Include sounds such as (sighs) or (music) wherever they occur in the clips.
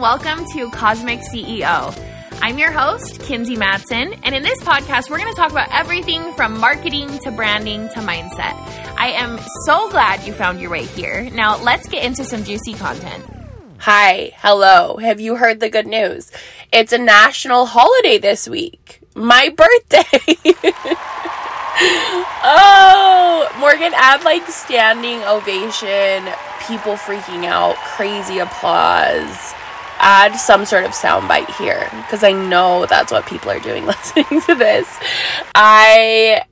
welcome to Cosmic CEO. I'm your host, Kinsey Matson, and in this podcast, we're going to talk about everything from marketing to branding to mindset. I am so glad you found your way here. Now, let's get into some juicy content. Hi, hello. Have you heard the good news? It's a national holiday this week. My birthday. (laughs) oh, Morgan, add like standing ovation, people freaking out, crazy applause. Add some sort of soundbite here because I know that's what people are doing (laughs) listening to this. I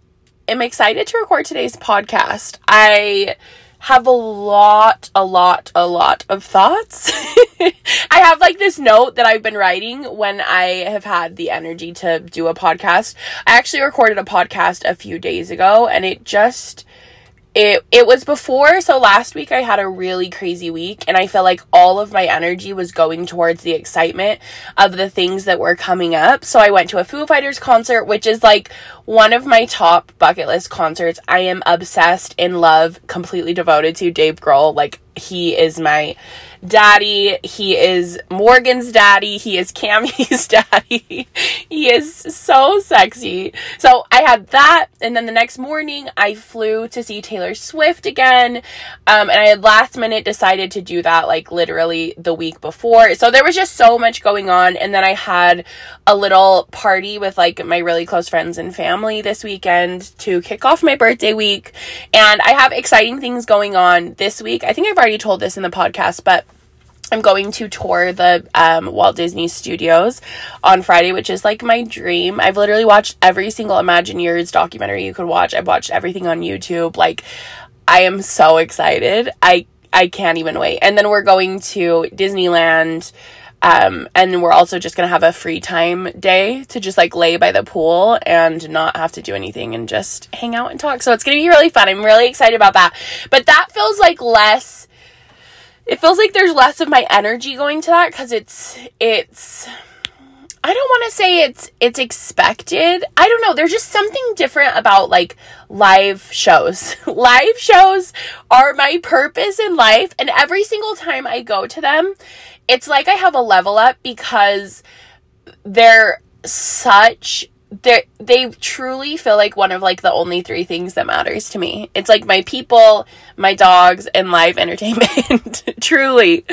am excited to record today's podcast. I have a lot, a lot, a lot of thoughts. (laughs) I have like this note that I've been writing when I have had the energy to do a podcast. I actually recorded a podcast a few days ago and it just it it was before so last week I had a really crazy week and I felt like all of my energy was going towards the excitement of the things that were coming up. So I went to a Foo Fighters concert which is like one of my top bucket list concerts. I am obsessed in love, completely devoted to Dave Grohl. Like he is my daddy. He is Morgan's daddy. He is Cammy's (laughs) daddy. he is so sexy. So I had that. And then the next morning, I flew to see Taylor Swift again. Um, and I had last minute decided to do that like literally the week before. So there was just so much going on. And then I had a little party with like my really close friends and family this weekend to kick off my birthday week. And I have exciting things going on this week. I think I've already told this in the podcast, but I'm going to tour the um, Walt Disney Studios on Friday, which is like my dream. I've literally watched every single Imagineers documentary you could watch. I've watched everything on YouTube. Like, I am so excited. I I can't even wait. And then we're going to Disneyland. Um, and we're also just gonna have a free time day to just like lay by the pool and not have to do anything and just hang out and talk. So it's gonna be really fun. I'm really excited about that. But that feels like less it feels like there's less of my energy going to that because it's it's I don't want to say it's it's expected. I don't know. There's just something different about like live shows. (laughs) live shows are my purpose in life and every single time I go to them, it's like I have a level up because they're such they they truly feel like one of like the only three things that matters to me. It's like my people, my dogs, and live (laughs) entertainment. truly,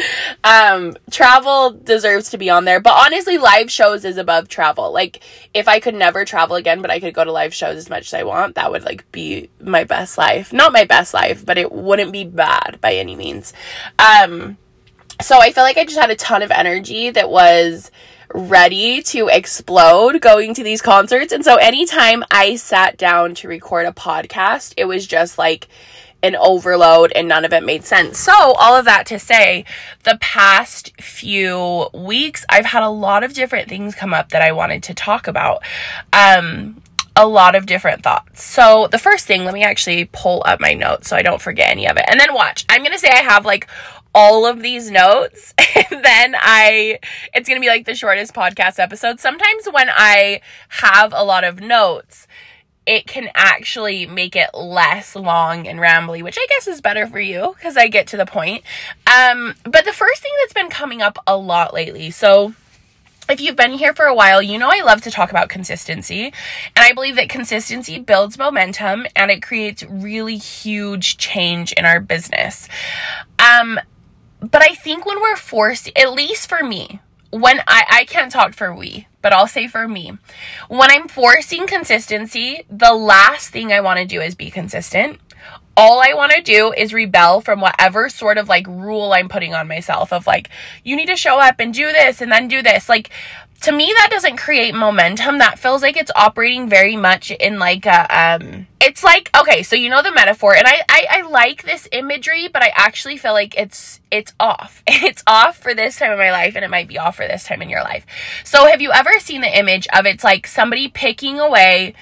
um, travel deserves to be on there, but honestly, live shows is above travel. Like if I could never travel again, but I could go to live shows as much as I want, that would like be my best life. Not my best life, but it wouldn't be bad by any means. Um, so I feel like I just had a ton of energy that was ready to explode going to these concerts. And so anytime I sat down to record a podcast, it was just like an overload and none of it made sense. So, all of that to say, the past few weeks, I've had a lot of different things come up that I wanted to talk about. Um, a lot of different thoughts. So, the first thing, let me actually pull up my notes so I don't forget any of it. And then watch. I'm going to say I have like all of these notes (laughs) and then I it's going to be like the shortest podcast episode. Sometimes when I have a lot of notes, it can actually make it less long and rambly, which I guess is better for you because I get to the point. Um, but the first thing that's been coming up a lot lately, so if you've been here for a while, you know I love to talk about consistency. And I believe that consistency builds momentum and it creates really huge change in our business. Um, but I think when we're forced, at least for me, when I, I can't talk for we, but I'll say for me, when I'm forcing consistency, the last thing I want to do is be consistent. All I want to do is rebel from whatever sort of like rule I'm putting on myself of like, you need to show up and do this and then do this. Like, to me that doesn't create momentum that feels like it's operating very much in like a um it's like okay so you know the metaphor and I, I i like this imagery but i actually feel like it's it's off (laughs) it's off for this time of my life and it might be off for this time in your life so have you ever seen the image of it's like somebody picking away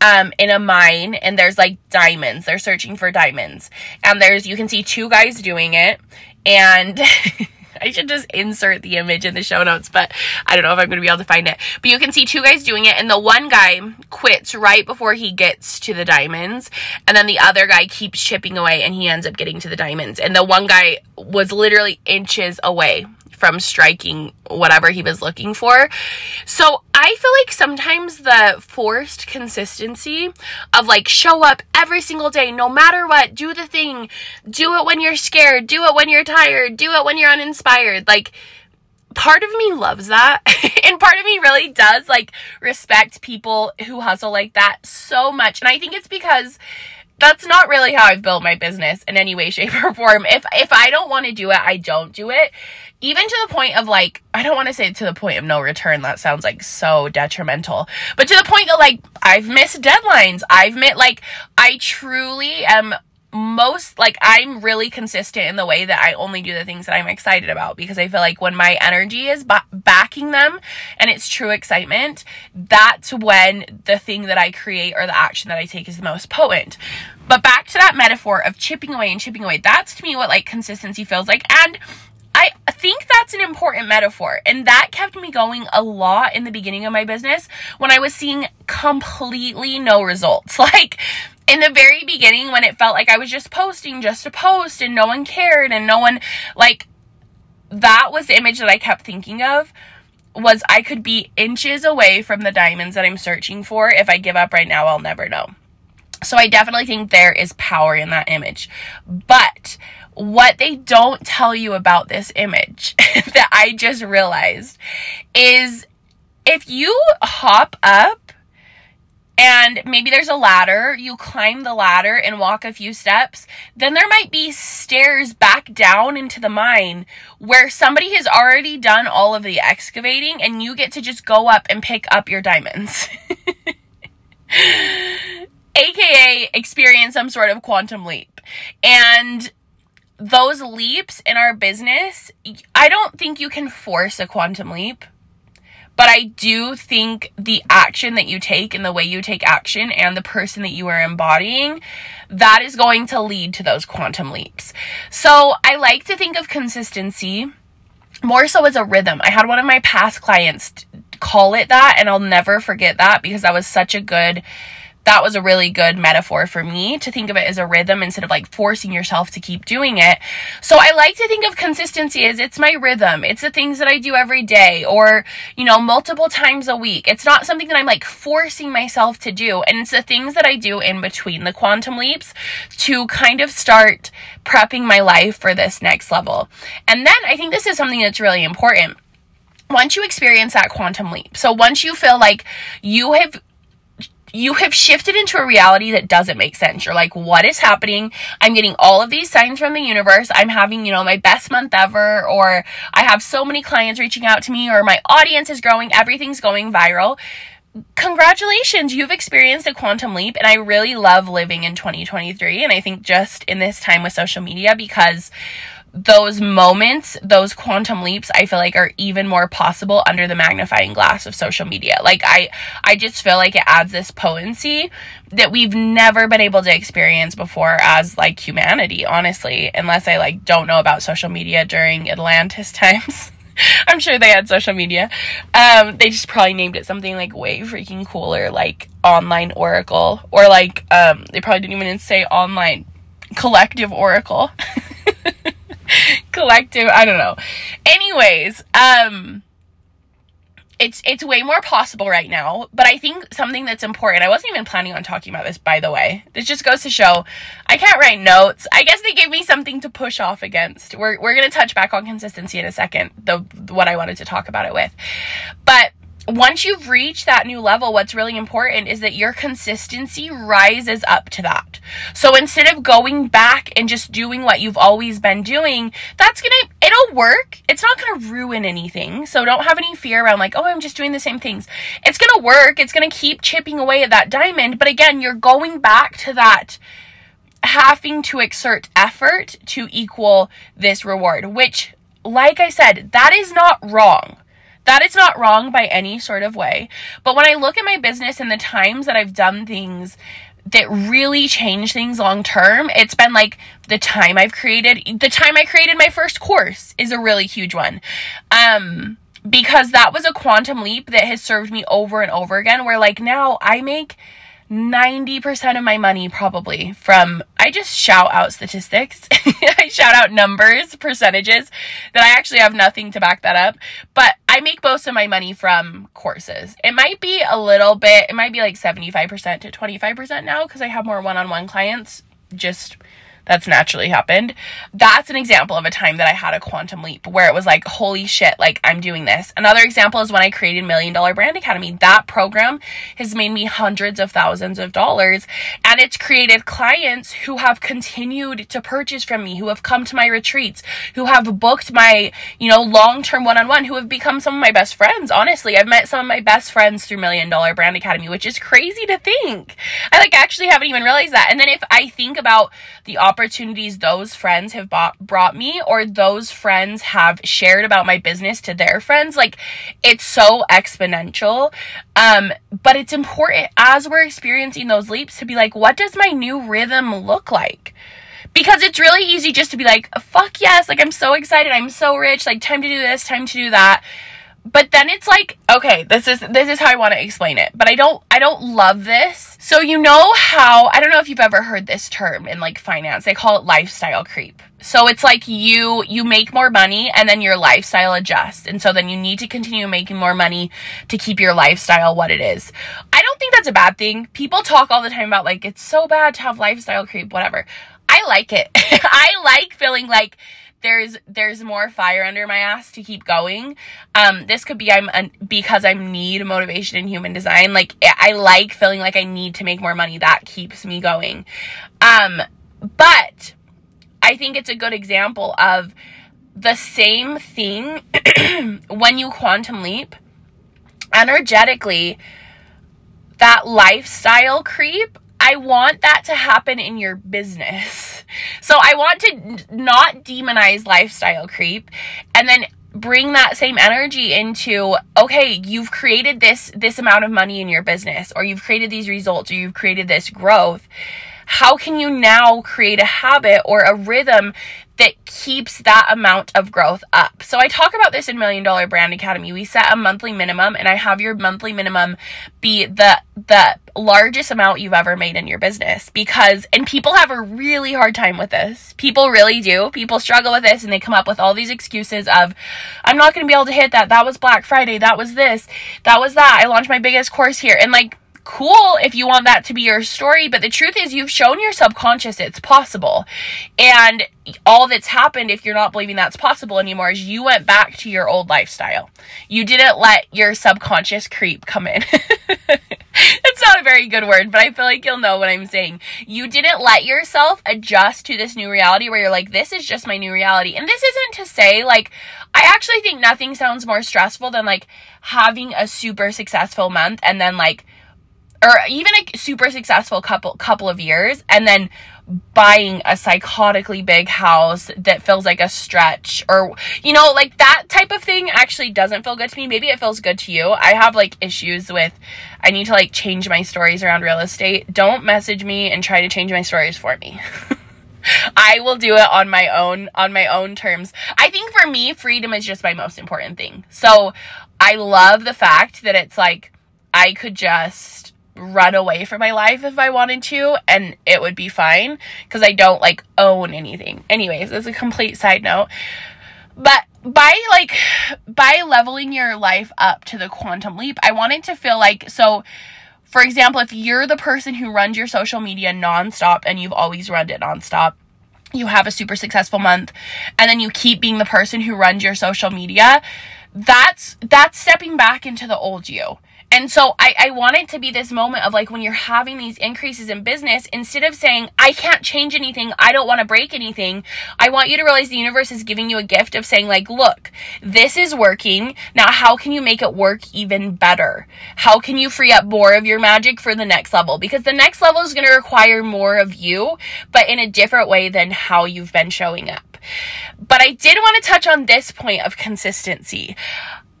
um, in a mine and there's like diamonds. They're searching for diamonds. And there's, you can see two guys doing it. And (laughs) I should just insert the image in the show notes, but I don't know if I'm going to be able to find it. But you can see two guys doing it, and the one guy quits right before he gets to the diamonds, and then the other guy keeps chipping away, and he ends up getting to the diamonds. And the one guy was literally inches away from striking whatever he was looking for. So I feel like sometimes the forced consistency of like show up every single day, no matter what, do the thing, do it when you're scared, do it when you're tired, do it when you're uninspired. Like, part of me loves that. (laughs) and part of me really does like respect people who hustle like that so much. And I think it's because that's not really how I've built my business in any way, (laughs) shape, or form. If if I don't want to do it, I don't do it. Even to the point of like, I don't want to say to the point of no return. That sounds like so detrimental. But to the point that like I've missed deadlines. I've met like I truly am most like I'm really consistent in the way that I only do the things that I'm excited about because I feel like when my energy is ba- backing them and it's true excitement, that's when the thing that I create or the action that I take is the most potent. But back to that metaphor of chipping away and chipping away, that's to me what like consistency feels like. And I think that's an important metaphor. And that kept me going a lot in the beginning of my business when I was seeing completely no results. (laughs) Like, in the very beginning when it felt like I was just posting just to post and no one cared and no one like that was the image that I kept thinking of was I could be inches away from the diamonds that I'm searching for. If I give up right now, I'll never know. So I definitely think there is power in that image. But what they don't tell you about this image (laughs) that I just realized is if you hop up and maybe there's a ladder, you climb the ladder and walk a few steps, then there might be stairs back down into the mine where somebody has already done all of the excavating and you get to just go up and pick up your diamonds. (laughs) AKA experience some sort of quantum leap. And those leaps in our business, I don't think you can force a quantum leap. But I do think the action that you take and the way you take action and the person that you are embodying, that is going to lead to those quantum leaps. So I like to think of consistency more so as a rhythm. I had one of my past clients call it that, and I'll never forget that because that was such a good that was a really good metaphor for me to think of it as a rhythm instead of like forcing yourself to keep doing it. So I like to think of consistency as it's my rhythm. It's the things that I do every day or, you know, multiple times a week. It's not something that I'm like forcing myself to do. And it's the things that I do in between the quantum leaps to kind of start prepping my life for this next level. And then I think this is something that's really important once you experience that quantum leap, so once you feel like you have you have shifted into a reality that doesn't make sense. You're like, what is happening? I'm getting all of these signs from the universe. I'm having, you know, my best month ever, or I have so many clients reaching out to me, or my audience is growing, everything's going viral. Congratulations, you've experienced a quantum leap, and I really love living in 2023. And I think just in this time with social media because those moments, those quantum leaps, I feel like are even more possible under the magnifying glass of social media. Like I I just feel like it adds this potency that we've never been able to experience before as like humanity, honestly, unless I like don't know about social media during Atlantis (laughs) times. I'm sure they had social media. Um, they just probably named it something like way freaking cooler, like online oracle, or like um, they probably didn't even say online collective oracle. (laughs) (laughs) collective i don't know. Anyways um it's it's way more possible right now but i think something that's important i wasn't even planning on talking about this by the way. This just goes to show i can't write notes. I guess they gave me something to push off against. We're, we're gonna touch back on consistency in a second the what i wanted to talk about it with. But once you've reached that new level, what's really important is that your consistency rises up to that. So instead of going back and just doing what you've always been doing, that's gonna, it'll work. It's not gonna ruin anything. So don't have any fear around like, oh, I'm just doing the same things. It's gonna work. It's gonna keep chipping away at that diamond. But again, you're going back to that having to exert effort to equal this reward, which, like I said, that is not wrong. That is not wrong by any sort of way. But when I look at my business and the times that I've done things that really change things long term, it's been like the time I've created, the time I created my first course is a really huge one. Um, because that was a quantum leap that has served me over and over again where like now I make 90% of my money probably from I just shout out statistics. (laughs) I shout out numbers, percentages that I actually have nothing to back that up, but I make most of my money from courses. It might be a little bit, it might be like 75% to 25% now cuz I have more one-on-one clients just that's naturally happened. That's an example of a time that I had a quantum leap where it was like, holy shit, like I'm doing this. Another example is when I created Million Dollar Brand Academy. That program has made me hundreds of thousands of dollars and it's created clients who have continued to purchase from me, who have come to my retreats, who have booked my, you know, long-term one-on-one, who have become some of my best friends. Honestly, I've met some of my best friends through Million Dollar Brand Academy, which is crazy to think. I like actually haven't even realized that. And then if I think about the opportunities those friends have bought, brought me or those friends have shared about my business to their friends like it's so exponential. Um but it's important as we're experiencing those leaps to be like what does my new rhythm look like? Because it's really easy just to be like fuck yes like i'm so excited i'm so rich like time to do this time to do that but then it's like okay this is this is how i want to explain it but i don't i don't love this. So you know how i don't know if you've ever heard this term in like finance they call it lifestyle creep. So it's like you you make more money and then your lifestyle adjusts and so then you need to continue making more money to keep your lifestyle what it is. I don't think that's a bad thing. People talk all the time about like it's so bad to have lifestyle creep whatever. I like it. (laughs) I like feeling like there's there's more fire under my ass to keep going. Um, this could be I'm because I need motivation in human design. Like I like feeling like I need to make more money. That keeps me going. Um, but I think it's a good example of the same thing (clears throat) when you quantum leap energetically that lifestyle creep I want that to happen in your business. So I want to not demonize lifestyle creep and then bring that same energy into okay you've created this this amount of money in your business or you've created these results or you've created this growth. How can you now create a habit or a rhythm that keeps that amount of growth up. So I talk about this in Million Dollar Brand Academy. We set a monthly minimum and I have your monthly minimum be the the largest amount you've ever made in your business because and people have a really hard time with this. People really do. People struggle with this and they come up with all these excuses of I'm not going to be able to hit that. That was Black Friday. That was this. That was that. I launched my biggest course here. And like cool if you want that to be your story, but the truth is you've shown your subconscious it's possible. And all that's happened if you're not believing that's possible anymore is you went back to your old lifestyle. You didn't let your subconscious creep come in. (laughs) it's not a very good word, but I feel like you'll know what I'm saying. You didn't let yourself adjust to this new reality where you're like, this is just my new reality. And this isn't to say, like, I actually think nothing sounds more stressful than like having a super successful month and then like or even a super successful couple couple of years and then buying a psychotically big house that feels like a stretch or you know like that type of thing actually doesn't feel good to me maybe it feels good to you i have like issues with i need to like change my stories around real estate don't message me and try to change my stories for me (laughs) I will do it on my own on my own terms. I think for me freedom is just my most important thing. So I love the fact that it's like I could just run away from my life if I wanted to and it would be fine because I don't like own anything. Anyways, it's a complete side note. But by like by leveling your life up to the quantum leap, I wanted to feel like so for example, if you're the person who runs your social media nonstop and you've always run it nonstop, you have a super successful month and then you keep being the person who runs your social media, that's that's stepping back into the old you and so I, I want it to be this moment of like when you're having these increases in business, instead of saying, I can't change anything, I don't want to break anything, I want you to realize the universe is giving you a gift of saying, like, look, this is working. Now, how can you make it work even better? How can you free up more of your magic for the next level? Because the next level is going to require more of you, but in a different way than how you've been showing up. But I did want to touch on this point of consistency.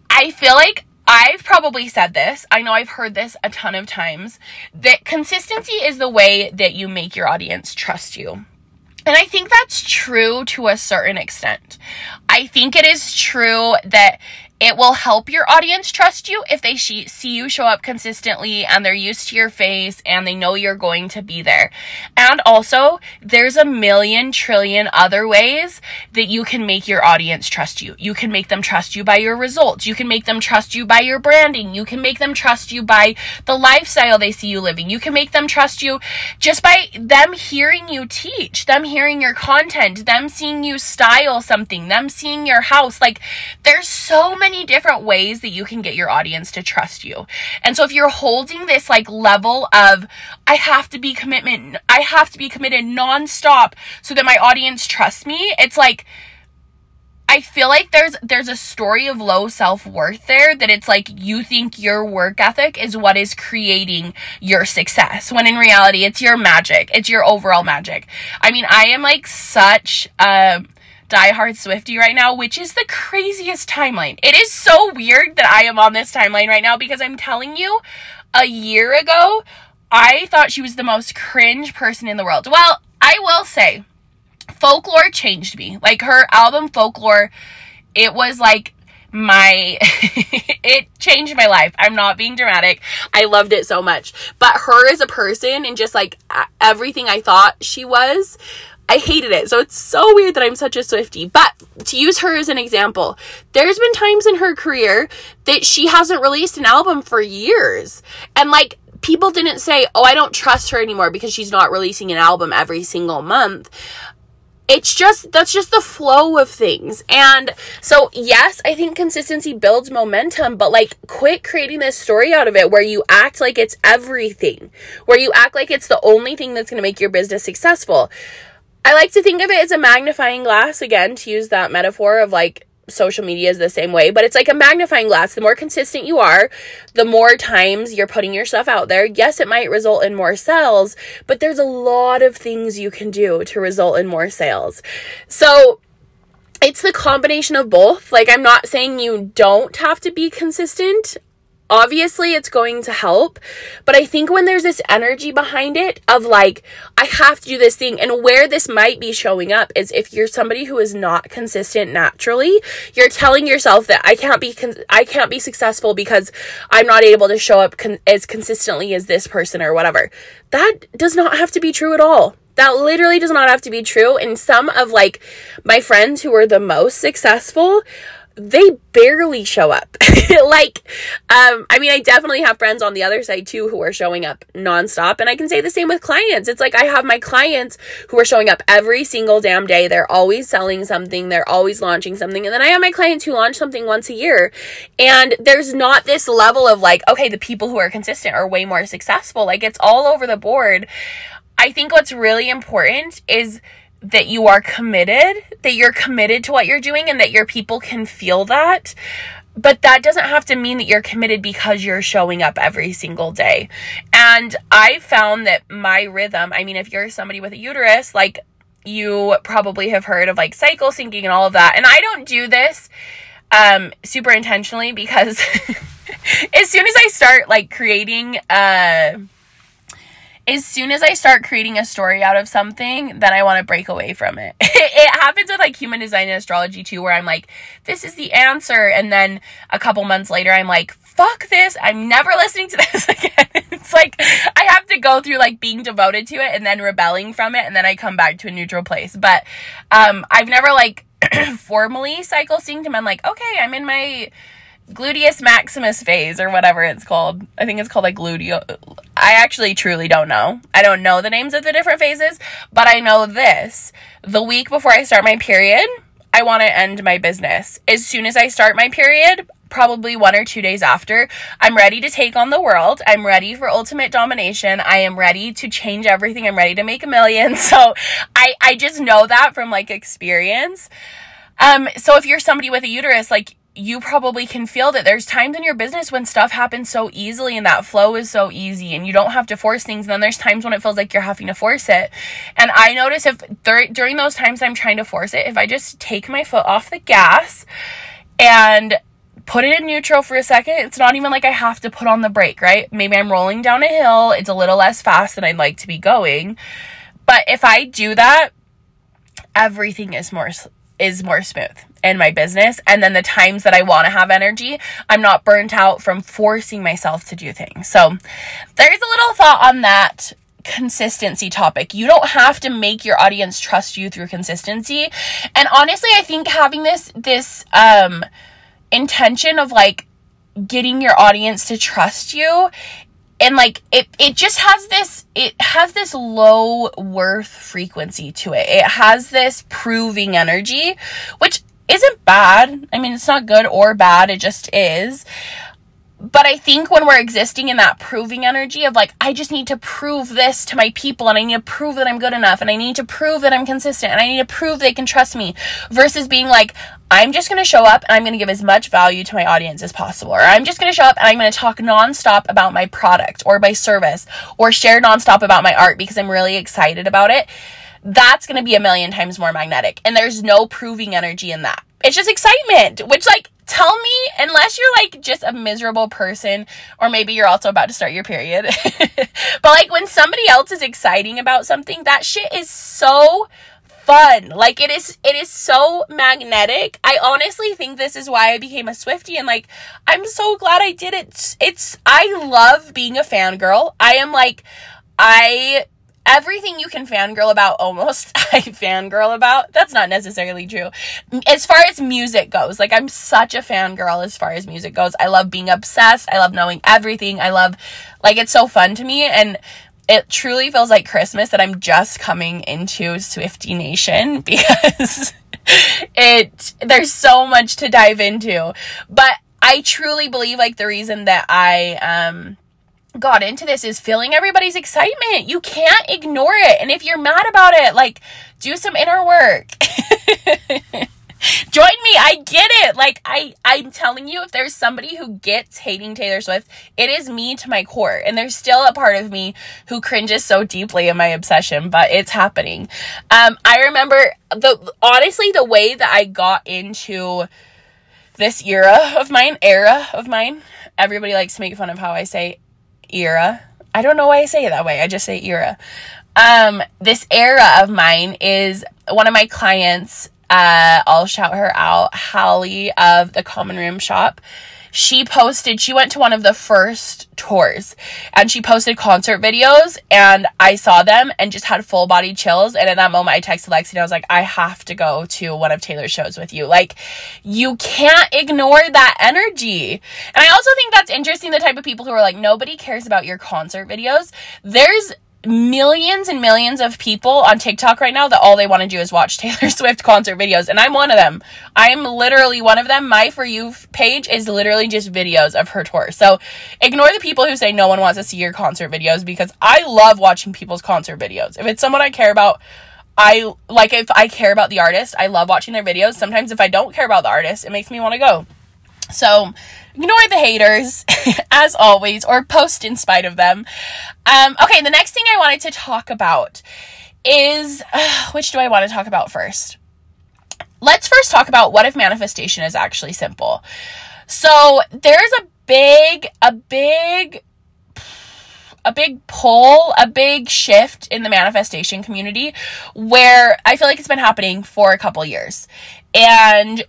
I feel like I've probably said this. I know I've heard this a ton of times that consistency is the way that you make your audience trust you. And I think that's true to a certain extent. I think it is true that it will help your audience trust you if they see you show up consistently and they're used to your face and they know you're going to be there. And also, there's a million trillion other ways that you can make your audience trust you. You can make them trust you by your results. You can make them trust you by your branding. You can make them trust you by the lifestyle they see you living. You can make them trust you just by them hearing you teach, them hearing your content, them seeing you style something, them seeing your house. Like, there's so many many different ways that you can get your audience to trust you. And so if you're holding this like level of, I have to be commitment, I have to be committed nonstop so that my audience trusts me, it's like, I feel like there's there's a story of low self-worth there that it's like you think your work ethic is what is creating your success when in reality it's your magic. It's your overall magic. I mean, I am like such a diehard Swifty right now, which is the craziest timeline. It is so weird that I am on this timeline right now because I'm telling you, a year ago, I thought she was the most cringe person in the world. Well, I will say, folklore changed me. Like her album Folklore, it was like my (laughs) it changed my life. I'm not being dramatic. I loved it so much. But her as a person and just like everything I thought she was I hated it. So it's so weird that I'm such a Swifty. But to use her as an example, there's been times in her career that she hasn't released an album for years. And like, people didn't say, oh, I don't trust her anymore because she's not releasing an album every single month. It's just, that's just the flow of things. And so, yes, I think consistency builds momentum, but like, quit creating this story out of it where you act like it's everything, where you act like it's the only thing that's going to make your business successful I like to think of it as a magnifying glass, again, to use that metaphor of like social media is the same way, but it's like a magnifying glass. The more consistent you are, the more times you're putting your stuff out there. Yes, it might result in more sales, but there's a lot of things you can do to result in more sales. So, it's the combination of both. Like, I'm not saying you don't have to be consistent obviously it's going to help but i think when there's this energy behind it of like i have to do this thing and where this might be showing up is if you're somebody who is not consistent naturally you're telling yourself that i can't be con- i can't be successful because i'm not able to show up con- as consistently as this person or whatever. That does not have to be true at all. That literally does not have to be true and some of like my friends who are the most successful they barely show up. (laughs) like, um, I mean, I definitely have friends on the other side too who are showing up nonstop. And I can say the same with clients. It's like I have my clients who are showing up every single damn day. They're always selling something, they're always launching something. And then I have my clients who launch something once a year. And there's not this level of like, okay, the people who are consistent are way more successful. Like, it's all over the board. I think what's really important is that you are committed, that you're committed to what you're doing, and that your people can feel that. But that doesn't have to mean that you're committed because you're showing up every single day. And I found that my rhythm, I mean, if you're somebody with a uterus, like you probably have heard of like cycle syncing and all of that. And I don't do this um super intentionally because (laughs) as soon as I start like creating uh as soon as I start creating a story out of something, then I want to break away from it. (laughs) it happens with like human design and astrology too, where I'm like, this is the answer. And then a couple months later, I'm like, fuck this. I'm never listening to (laughs) this again. it's like I have to go through like being devoted to it and then rebelling from it. And then I come back to a neutral place. But um, I've never like (clears throat) formally cycle synced and I'm like, okay, I'm in my gluteus maximus phase or whatever it's called. I think it's called like gluteo. I actually truly don't know. I don't know the names of the different phases, but I know this. The week before I start my period, I want to end my business. As soon as I start my period, probably one or two days after, I'm ready to take on the world. I'm ready for ultimate domination. I am ready to change everything. I'm ready to make a million. (laughs) So I, I just know that from like experience. Um, so if you're somebody with a uterus, like you probably can feel that there's times in your business when stuff happens so easily and that flow is so easy and you don't have to force things. And then there's times when it feels like you're having to force it. And I notice if dur- during those times I'm trying to force it, if I just take my foot off the gas and put it in neutral for a second, it's not even like I have to put on the brake, right? Maybe I'm rolling down a hill, it's a little less fast than I'd like to be going. But if I do that, everything is more is more smooth in my business. And then the times that I want to have energy, I'm not burnt out from forcing myself to do things. So there's a little thought on that consistency topic. You don't have to make your audience trust you through consistency. And honestly, I think having this this um intention of like getting your audience to trust you and like it it just has this it has this low worth frequency to it. It has this proving energy, which isn't bad. I mean, it's not good or bad, it just is. But I think when we're existing in that proving energy of like, I just need to prove this to my people and I need to prove that I'm good enough and I need to prove that I'm consistent and I need to prove they can trust me versus being like, I'm just going to show up and I'm going to give as much value to my audience as possible. Or I'm just going to show up and I'm going to talk nonstop about my product or my service or share nonstop about my art because I'm really excited about it. That's going to be a million times more magnetic. And there's no proving energy in that. It's just excitement, which like tell me unless you're like just a miserable person or maybe you're also about to start your period (laughs) but like when somebody else is exciting about something that shit is so fun like it is it is so magnetic i honestly think this is why i became a swifty and like i'm so glad i did it it's i love being a fangirl i am like i everything you can fangirl about almost (laughs) I fangirl about. That's not necessarily true. As far as music goes, like I'm such a fangirl as far as music goes. I love being obsessed. I love knowing everything. I love like it's so fun to me and it truly feels like Christmas that I'm just coming into Swifty Nation (laughs) because it there's so much to dive into. But I truly believe like the reason that I um got into this is feeling everybody's excitement. You can't ignore it. And if you're mad about it, like do some inner work. (laughs) Join me. I get it. Like I I'm telling you if there's somebody who gets hating Taylor Swift, it is me to my core. And there's still a part of me who cringes so deeply in my obsession, but it's happening. Um I remember the honestly the way that I got into this era of mine, era of mine. Everybody likes to make fun of how I say era. I don't know why I say it that way. I just say era. Um, this era of mine is one of my clients. Uh, I'll shout her out, Hallie of the Common Room Shop she posted, she went to one of the first tours and she posted concert videos and I saw them and just had full body chills. And at that moment, I texted Lexi and I was like, I have to go to one of Taylor's shows with you. Like, you can't ignore that energy. And I also think that's interesting the type of people who are like, nobody cares about your concert videos. There's millions and millions of people on TikTok right now that all they want to do is watch (laughs) Taylor Swift concert videos. And I'm one of them. I'm literally one of them. My For You page is literally just videos of her tour. So ignore the people who say no one wants to see your concert videos because I love watching people's concert videos. If it's someone I care about, I like if I care about the artist, I love watching their videos. Sometimes if I don't care about the artist, it makes me want to go. So ignore the haters (laughs) as always or post in spite of them. Um, okay, the next thing I wanted to talk about is uh, (sighs) which do I want to talk about first? Let's first talk about what if manifestation is actually simple. So there's a big, a big a big pull, a big shift in the manifestation community where I feel like it's been happening for a couple years. And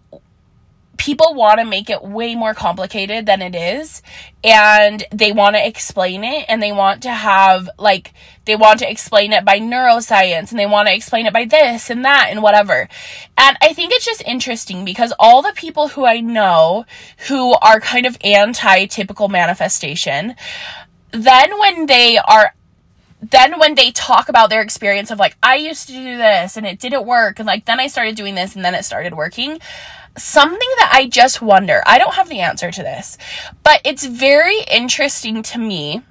people want to make it way more complicated than it is and they want to explain it and they want to have like they want to explain it by neuroscience and they want to explain it by this and that and whatever. And i think it's just interesting because all the people who i know who are kind of anti-typical manifestation then when they are then when they talk about their experience of like i used to do this and it didn't work and like then i started doing this and then it started working something that I just wonder. I don't have the answer to this, but it's very interesting to me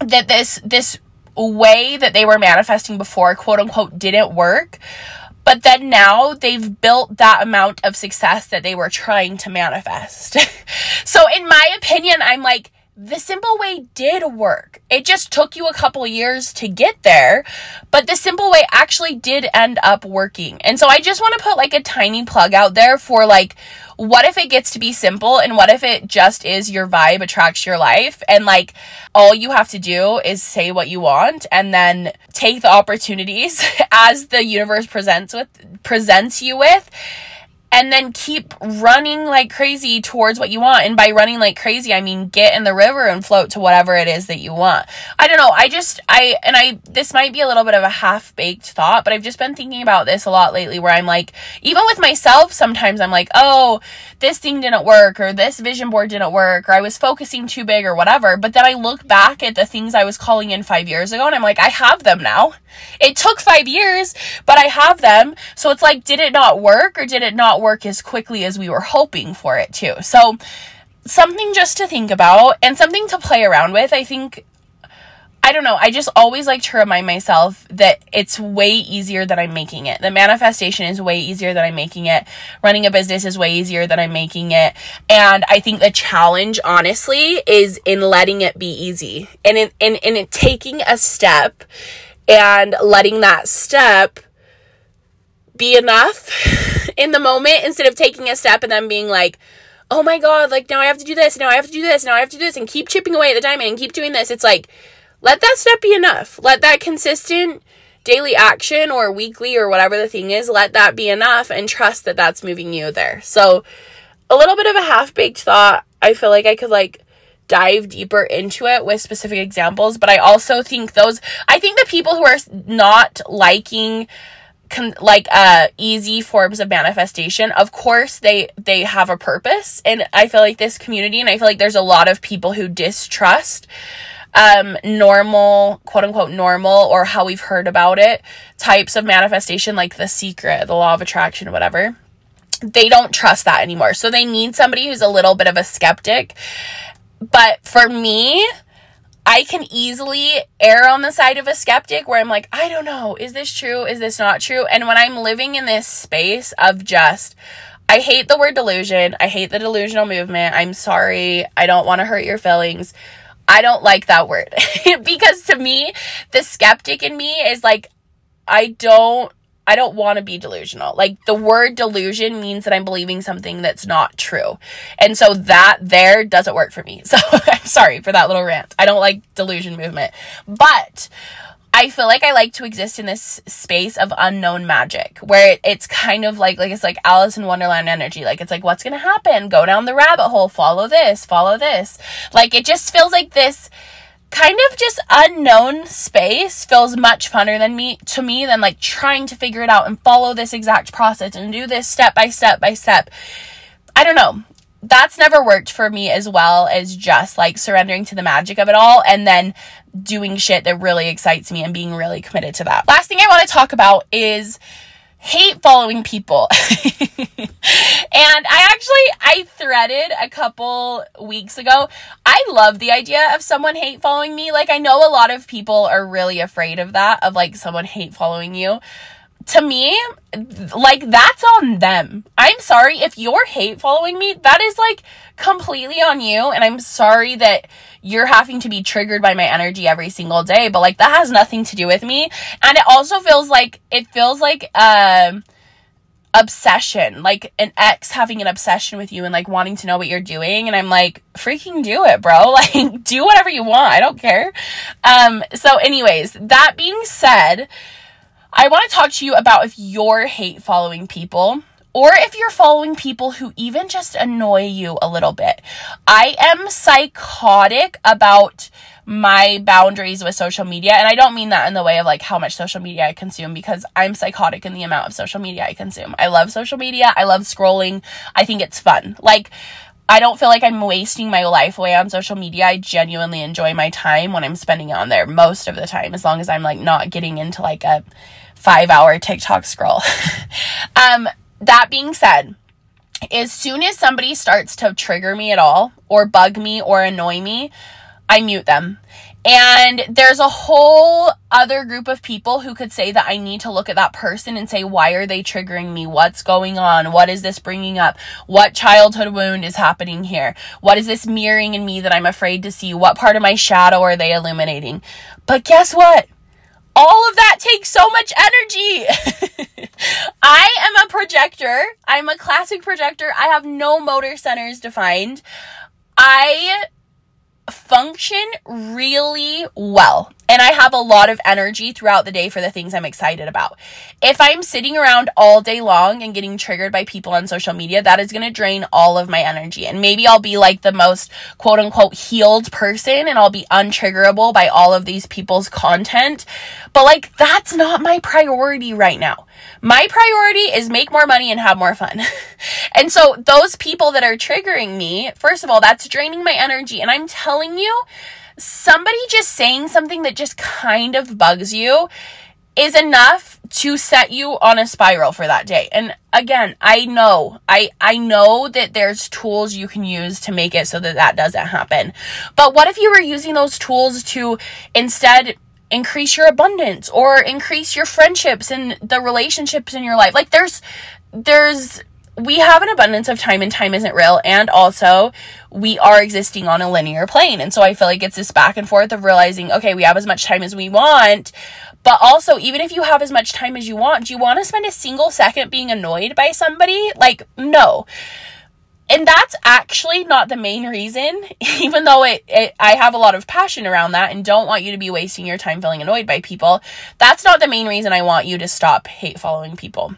that this this way that they were manifesting before, quote unquote, didn't work. But then now they've built that amount of success that they were trying to manifest. (laughs) so in my opinion, I'm like, the simple way did work. It just took you a couple years to get there, but the simple way actually did end up working. And so I just want to put like a tiny plug out there for like, what if it gets to be simple and what if it just is your vibe attracts your life and like all you have to do is say what you want and then take the opportunities (laughs) as the universe presents with presents you with and then keep running like crazy towards what you want. And by running like crazy, I mean get in the river and float to whatever it is that you want. I don't know. I just, I, and I, this might be a little bit of a half baked thought, but I've just been thinking about this a lot lately where I'm like, even with myself, sometimes I'm like, oh, this thing didn't work or this vision board didn't work or I was focusing too big or whatever. But then I look back at the things I was calling in five years ago and I'm like, I have them now. It took five years, but I have them. So it's like, did it not work or did it not work as quickly as we were hoping for it to? So something just to think about and something to play around with. I think I don't know. I just always like to remind myself that it's way easier than I'm making it. The manifestation is way easier than I'm making it. Running a business is way easier than I'm making it. And I think the challenge, honestly, is in letting it be easy and in, in, in taking a step and letting that step be enough in the moment instead of taking a step and then being like, oh my God, like now I have to do this, now I have to do this, now I have to do this, and keep chipping away at the diamond and keep doing this. It's like, let that step be enough. Let that consistent daily action or weekly or whatever the thing is, let that be enough and trust that that's moving you there. So, a little bit of a half baked thought. I feel like I could like dive deeper into it with specific examples, but I also think those, I think the people who are not liking, Con, like uh easy forms of manifestation. Of course they they have a purpose and i feel like this community and i feel like there's a lot of people who distrust um normal quote unquote normal or how we've heard about it types of manifestation like the secret the law of attraction whatever. They don't trust that anymore. So they need somebody who's a little bit of a skeptic. But for me, I can easily err on the side of a skeptic where I'm like, I don't know, is this true? Is this not true? And when I'm living in this space of just, I hate the word delusion. I hate the delusional movement. I'm sorry. I don't want to hurt your feelings. I don't like that word (laughs) because to me, the skeptic in me is like, I don't I don't want to be delusional. Like the word delusion means that I'm believing something that's not true. And so that there doesn't work for me. (laughs) So I'm sorry for that little rant. I don't like delusion movement. But I feel like I like to exist in this space of unknown magic where it's kind of like like it's like Alice in Wonderland energy. Like it's like what's going to happen? Go down the rabbit hole, follow this, follow this. Like it just feels like this kind of just unknown space feels much funner than me to me than like trying to figure it out and follow this exact process and do this step by step by step. I don't know. That's never worked for me as well as just like surrendering to the magic of it all and then doing shit that really excites me and being really committed to that. Last thing I want to talk about is hate following people. (laughs) and I actually I threaded a couple weeks ago. I love the idea of someone hate following me. Like I know a lot of people are really afraid of that of like someone hate following you. To me, like that's on them. I'm sorry if you're hate following me. That is like completely on you and I'm sorry that you're having to be triggered by my energy every single day, but like that has nothing to do with me. And it also feels like it feels like um obsession, like an ex having an obsession with you and like wanting to know what you're doing. And I'm like, freaking do it, bro. (laughs) Like, do whatever you want. I don't care. Um, so, anyways, that being said, I want to talk to you about if you're hate following people or if you're following people who even just annoy you a little bit. I am psychotic about my boundaries with social media. And I don't mean that in the way of like how much social media I consume because I'm psychotic in the amount of social media I consume. I love social media. I love scrolling. I think it's fun. Like, I don't feel like I'm wasting my life away on social media. I genuinely enjoy my time when I'm spending it on there most of the time, as long as I'm like not getting into like a five hour TikTok scroll. (laughs) um, that being said, as soon as somebody starts to trigger me at all, or bug me, or annoy me, I mute them. And there's a whole other group of people who could say that I need to look at that person and say, why are they triggering me? What's going on? What is this bringing up? What childhood wound is happening here? What is this mirroring in me that I'm afraid to see? What part of my shadow are they illuminating? But guess what? All of that takes so much energy. (laughs) I am a projector. I'm a classic projector. I have no motor centers defined. I function really well. And I have a lot of energy throughout the day for the things I'm excited about. If I'm sitting around all day long and getting triggered by people on social media, that is going to drain all of my energy. And maybe I'll be like the most quote unquote healed person and I'll be untriggerable by all of these people's content. But like, that's not my priority right now. My priority is make more money and have more fun. (laughs) and so those people that are triggering me, first of all, that's draining my energy. And I'm telling you, somebody just saying something that just kind of bugs you is enough to set you on a spiral for that day. And again, I know, I, I know that there's tools you can use to make it so that that doesn't happen. But what if you were using those tools to instead increase your abundance or increase your friendships and the relationships in your life. Like there's there's we have an abundance of time and time isn't real and also we are existing on a linear plane. And so i feel like it's this back and forth of realizing okay we have as much time as we want but also even if you have as much time as you want do you want to spend a single second being annoyed by somebody? Like no. And that's actually not the main reason (laughs) even though it, it, i have a lot of passion around that and don't want you to be wasting your time feeling annoyed by people. That's not the main reason i want you to stop hate following people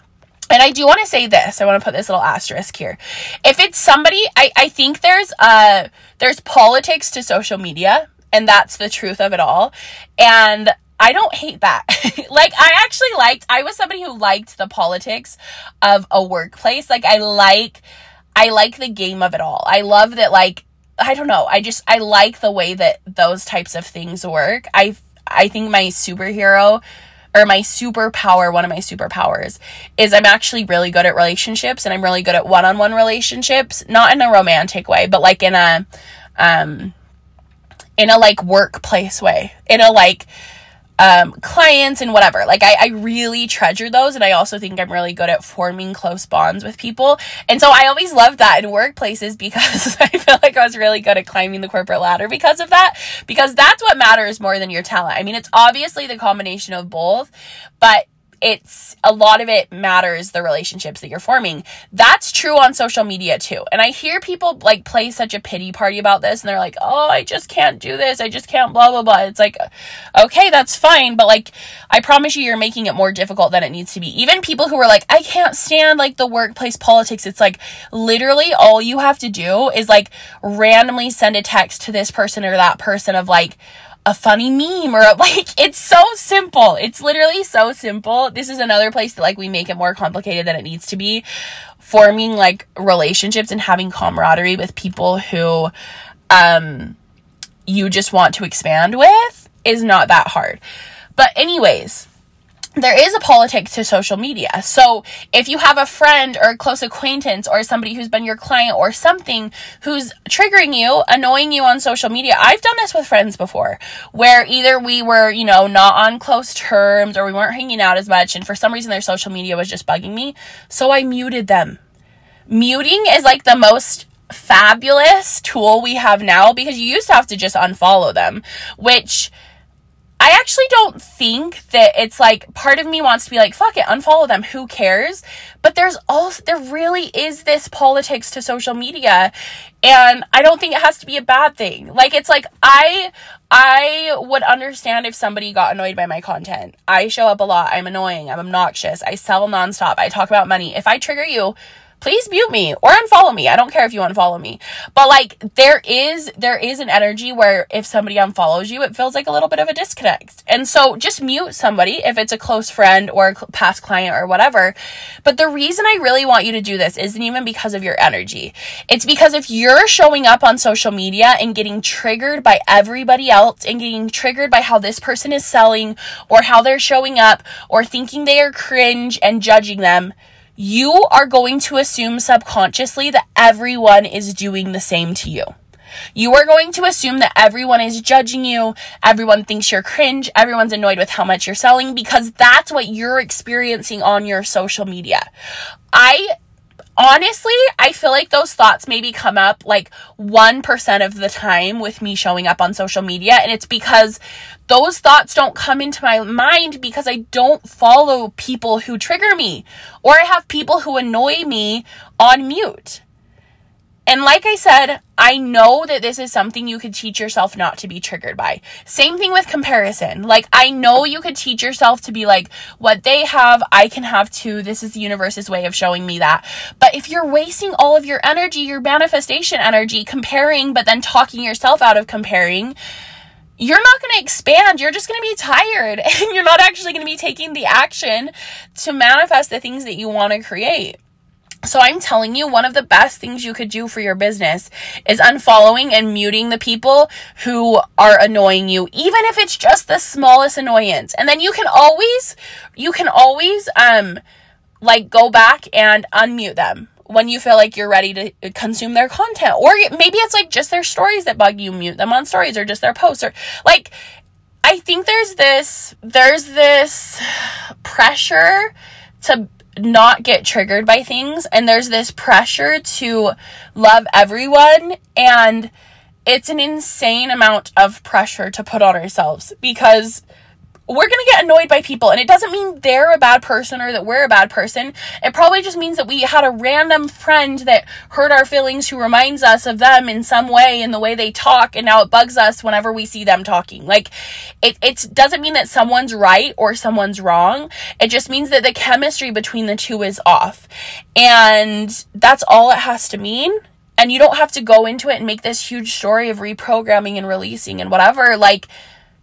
and I do want to say this. I want to put this little asterisk here. If it's somebody, I, I think there's uh there's politics to social media, and that's the truth of it all. And I don't hate that. (laughs) like I actually liked I was somebody who liked the politics of a workplace. Like I like I like the game of it all. I love that like I don't know. I just I like the way that those types of things work. I I think my superhero or my superpower, one of my superpowers is I'm actually really good at relationships and I'm really good at one-on-one relationships, not in a romantic way, but like in a um in a like workplace way. In a like um, clients and whatever. Like I, I really treasure those. And I also think I'm really good at forming close bonds with people. And so I always loved that in workplaces (laughs) because I feel like I was really good at climbing the corporate ladder because of that. Because that's what matters more than your talent. I mean, it's obviously the combination of both, but it's a lot of it matters the relationships that you're forming. That's true on social media too. And I hear people like play such a pity party about this and they're like, "Oh, I just can't do this. I just can't blah blah blah." It's like, "Okay, that's fine, but like I promise you you're making it more difficult than it needs to be." Even people who are like, "I can't stand like the workplace politics." It's like literally all you have to do is like randomly send a text to this person or that person of like a funny meme or a, (laughs) like it's so simple. It's literally so simple. This is another place that like we make it more complicated than it needs to be. Forming like relationships and having camaraderie with people who um you just want to expand with is not that hard. But anyways, there is a politics to social media. So if you have a friend or a close acquaintance or somebody who's been your client or something who's triggering you, annoying you on social media, I've done this with friends before where either we were, you know, not on close terms or we weren't hanging out as much and for some reason their social media was just bugging me. So I muted them. Muting is like the most fabulous tool we have now because you used to have to just unfollow them, which I actually don't think that it's like part of me wants to be like, fuck it, unfollow them, who cares? But there's also, there really is this politics to social media. And I don't think it has to be a bad thing. Like, it's like, I, I would understand if somebody got annoyed by my content. I show up a lot. I'm annoying. I'm obnoxious. I sell nonstop. I talk about money. If I trigger you, please mute me or unfollow me. I don't care if you unfollow me. But like there is there is an energy where if somebody unfollows you, it feels like a little bit of a disconnect. And so just mute somebody if it's a close friend or a past client or whatever. But the reason I really want you to do this isn't even because of your energy. It's because if you're showing up on social media and getting triggered by everybody else and getting triggered by how this person is selling or how they're showing up or thinking they are cringe and judging them, you are going to assume subconsciously that everyone is doing the same to you. You are going to assume that everyone is judging you, everyone thinks you're cringe, everyone's annoyed with how much you're selling because that's what you're experiencing on your social media. I honestly, I feel like those thoughts maybe come up like 1% of the time with me showing up on social media. And it's because those thoughts don't come into my mind because I don't follow people who trigger me or I have people who annoy me on mute. And like I said, I know that this is something you could teach yourself not to be triggered by. Same thing with comparison. Like, I know you could teach yourself to be like, what they have, I can have too. This is the universe's way of showing me that. But if you're wasting all of your energy, your manifestation energy, comparing, but then talking yourself out of comparing, you're not going to expand. You're just going to be tired (laughs) and you're not actually going to be taking the action to manifest the things that you want to create. So I'm telling you, one of the best things you could do for your business is unfollowing and muting the people who are annoying you, even if it's just the smallest annoyance. And then you can always, you can always, um, like go back and unmute them when you feel like you're ready to consume their content. Or maybe it's like just their stories that bug you, mute them on stories or just their posts or like, I think there's this, there's this pressure to not get triggered by things and there's this pressure to love everyone and it's an insane amount of pressure to put on ourselves because we're going to get annoyed by people and it doesn't mean they're a bad person or that we're a bad person. It probably just means that we had a random friend that hurt our feelings who reminds us of them in some way in the way they talk and now it bugs us whenever we see them talking. Like it it doesn't mean that someone's right or someone's wrong. It just means that the chemistry between the two is off. And that's all it has to mean and you don't have to go into it and make this huge story of reprogramming and releasing and whatever like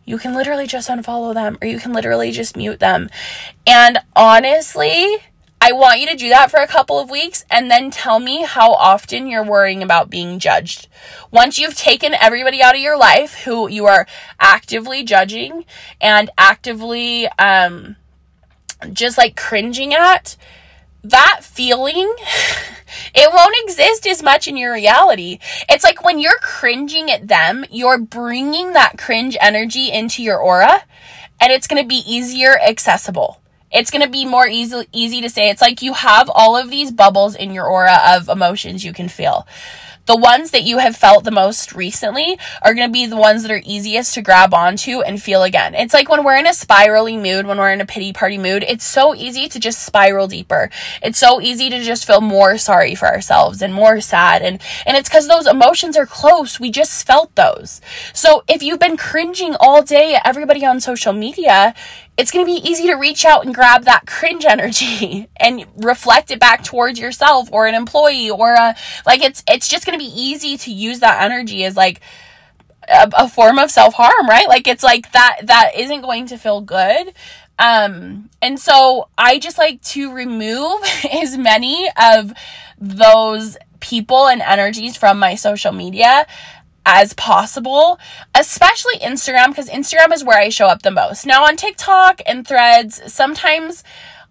you can literally just unfollow them or you can literally just mute them. And honestly, I want you to do that for a couple of weeks and then tell me how often you're worrying about being judged. Once you've taken everybody out of your life who you are actively judging and actively um just like cringing at, that feeling, it won't exist as much in your reality. It's like when you're cringing at them, you're bringing that cringe energy into your aura and it's going to be easier accessible. It's going to be more easy, easy to say. It's like you have all of these bubbles in your aura of emotions you can feel the ones that you have felt the most recently are going to be the ones that are easiest to grab onto and feel again. It's like when we're in a spiraling mood, when we're in a pity party mood, it's so easy to just spiral deeper. It's so easy to just feel more sorry for ourselves and more sad. And, and it's because those emotions are close. We just felt those. So if you've been cringing all day at everybody on social media, it's going to be easy to reach out and grab that cringe energy (laughs) and reflect it back towards yourself or an employee or a like it's it's just going to be easy to use that energy as like a, a form of self-harm, right? Like it's like that that isn't going to feel good. Um and so I just like to remove (laughs) as many of those people and energies from my social media as possible, especially Instagram, because Instagram is where I show up the most. Now, on TikTok and threads, sometimes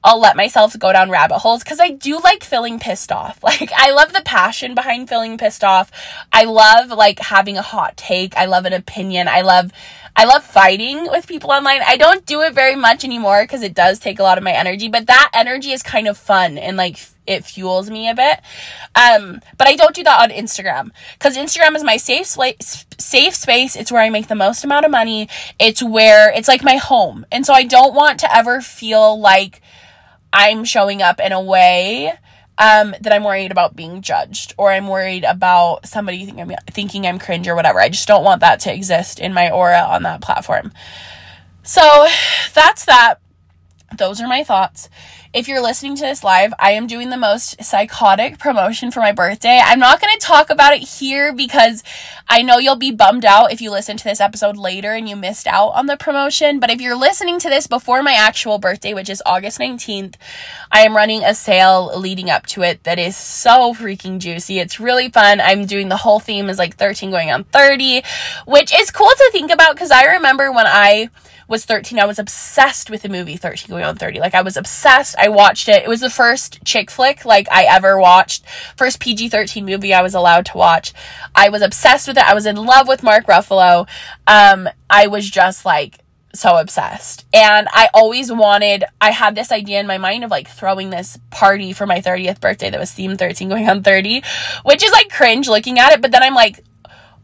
I'll let myself go down rabbit holes because I do like feeling pissed off. (laughs) Like, I love the passion behind feeling pissed off. I love, like, having a hot take. I love an opinion. I love, I love fighting with people online. I don't do it very much anymore because it does take a lot of my energy, but that energy is kind of fun and, like, it fuels me a bit. Um, but I don't do that on Instagram because Instagram is my safe. Safe space. It's where I make the most amount of money. It's where it's like my home, and so I don't want to ever feel like I'm showing up in a way um, that I'm worried about being judged or I'm worried about somebody thinking I'm, thinking I'm cringe or whatever. I just don't want that to exist in my aura on that platform. So that's that. Those are my thoughts if you're listening to this live, I am doing the most psychotic promotion for my birthday. I'm not going to talk about it here because I know you'll be bummed out if you listen to this episode later and you missed out on the promotion. But if you're listening to this before my actual birthday, which is August 19th, I am running a sale leading up to it that is so freaking juicy. It's really fun. I'm doing the whole theme is like 13 going on 30, which is cool to think about because I remember when I was 13, I was obsessed with the movie 13 Going on 30. Like, I was obsessed. I watched it. It was the first chick flick, like, I ever watched. First PG 13 movie I was allowed to watch. I was obsessed with it. I was in love with Mark Ruffalo. Um, I was just like, so obsessed. And I always wanted, I had this idea in my mind of like throwing this party for my 30th birthday that was themed 13 going on 30, which is like cringe looking at it. But then I'm like,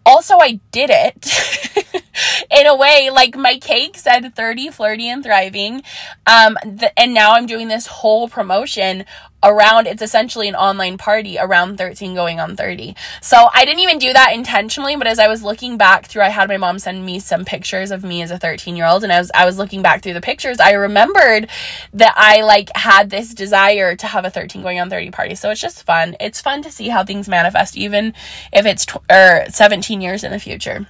also I did it (laughs) (laughs) in a way like my cake said 30 flirty and thriving. Um th- and now I'm doing this whole promotion around it's essentially an online party around 13 going on 30 so i didn't even do that intentionally but as i was looking back through i had my mom send me some pictures of me as a 13 year old and as i was looking back through the pictures i remembered that i like had this desire to have a 13 going on 30 party. So it's just fun. It's fun to see how things manifest even if it's tw- or 17 years in the future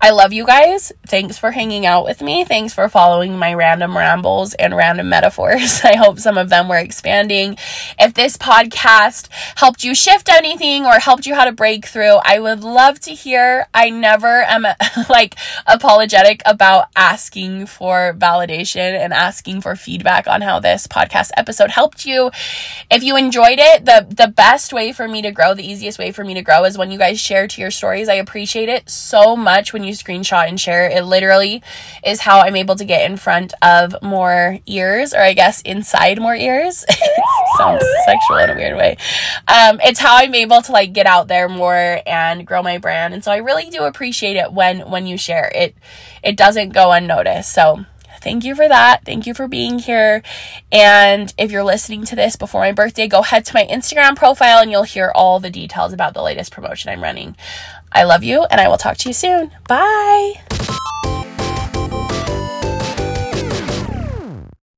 I love you guys. Thanks for hanging out with me. Thanks for following my random rambles and random metaphors. (laughs) I hope some of them were expanding. If this podcast helped you shift anything or helped you how to break through, I would love to hear. I never am (laughs) like apologetic about asking for validation and asking for feedback on how this podcast episode helped you. If you enjoyed it, the the best way for me to grow, the easiest way for me to grow is when you guys share to your stories. I appreciate it so much when you screenshot and share. It literally is how I'm able to get in front of more ears, or I guess inside more ears. (laughs) Sounds sexual in a weird way. Um, it's how I'm able to like get out there more and grow my brand. And so I really do appreciate it when when you share. It it doesn't go unnoticed. So thank you for that. Thank you for being here. And if you're listening to this before my birthday, go head to my Instagram profile and you'll hear all the details about the latest promotion I'm running. I love you and I will talk to you soon. Bye.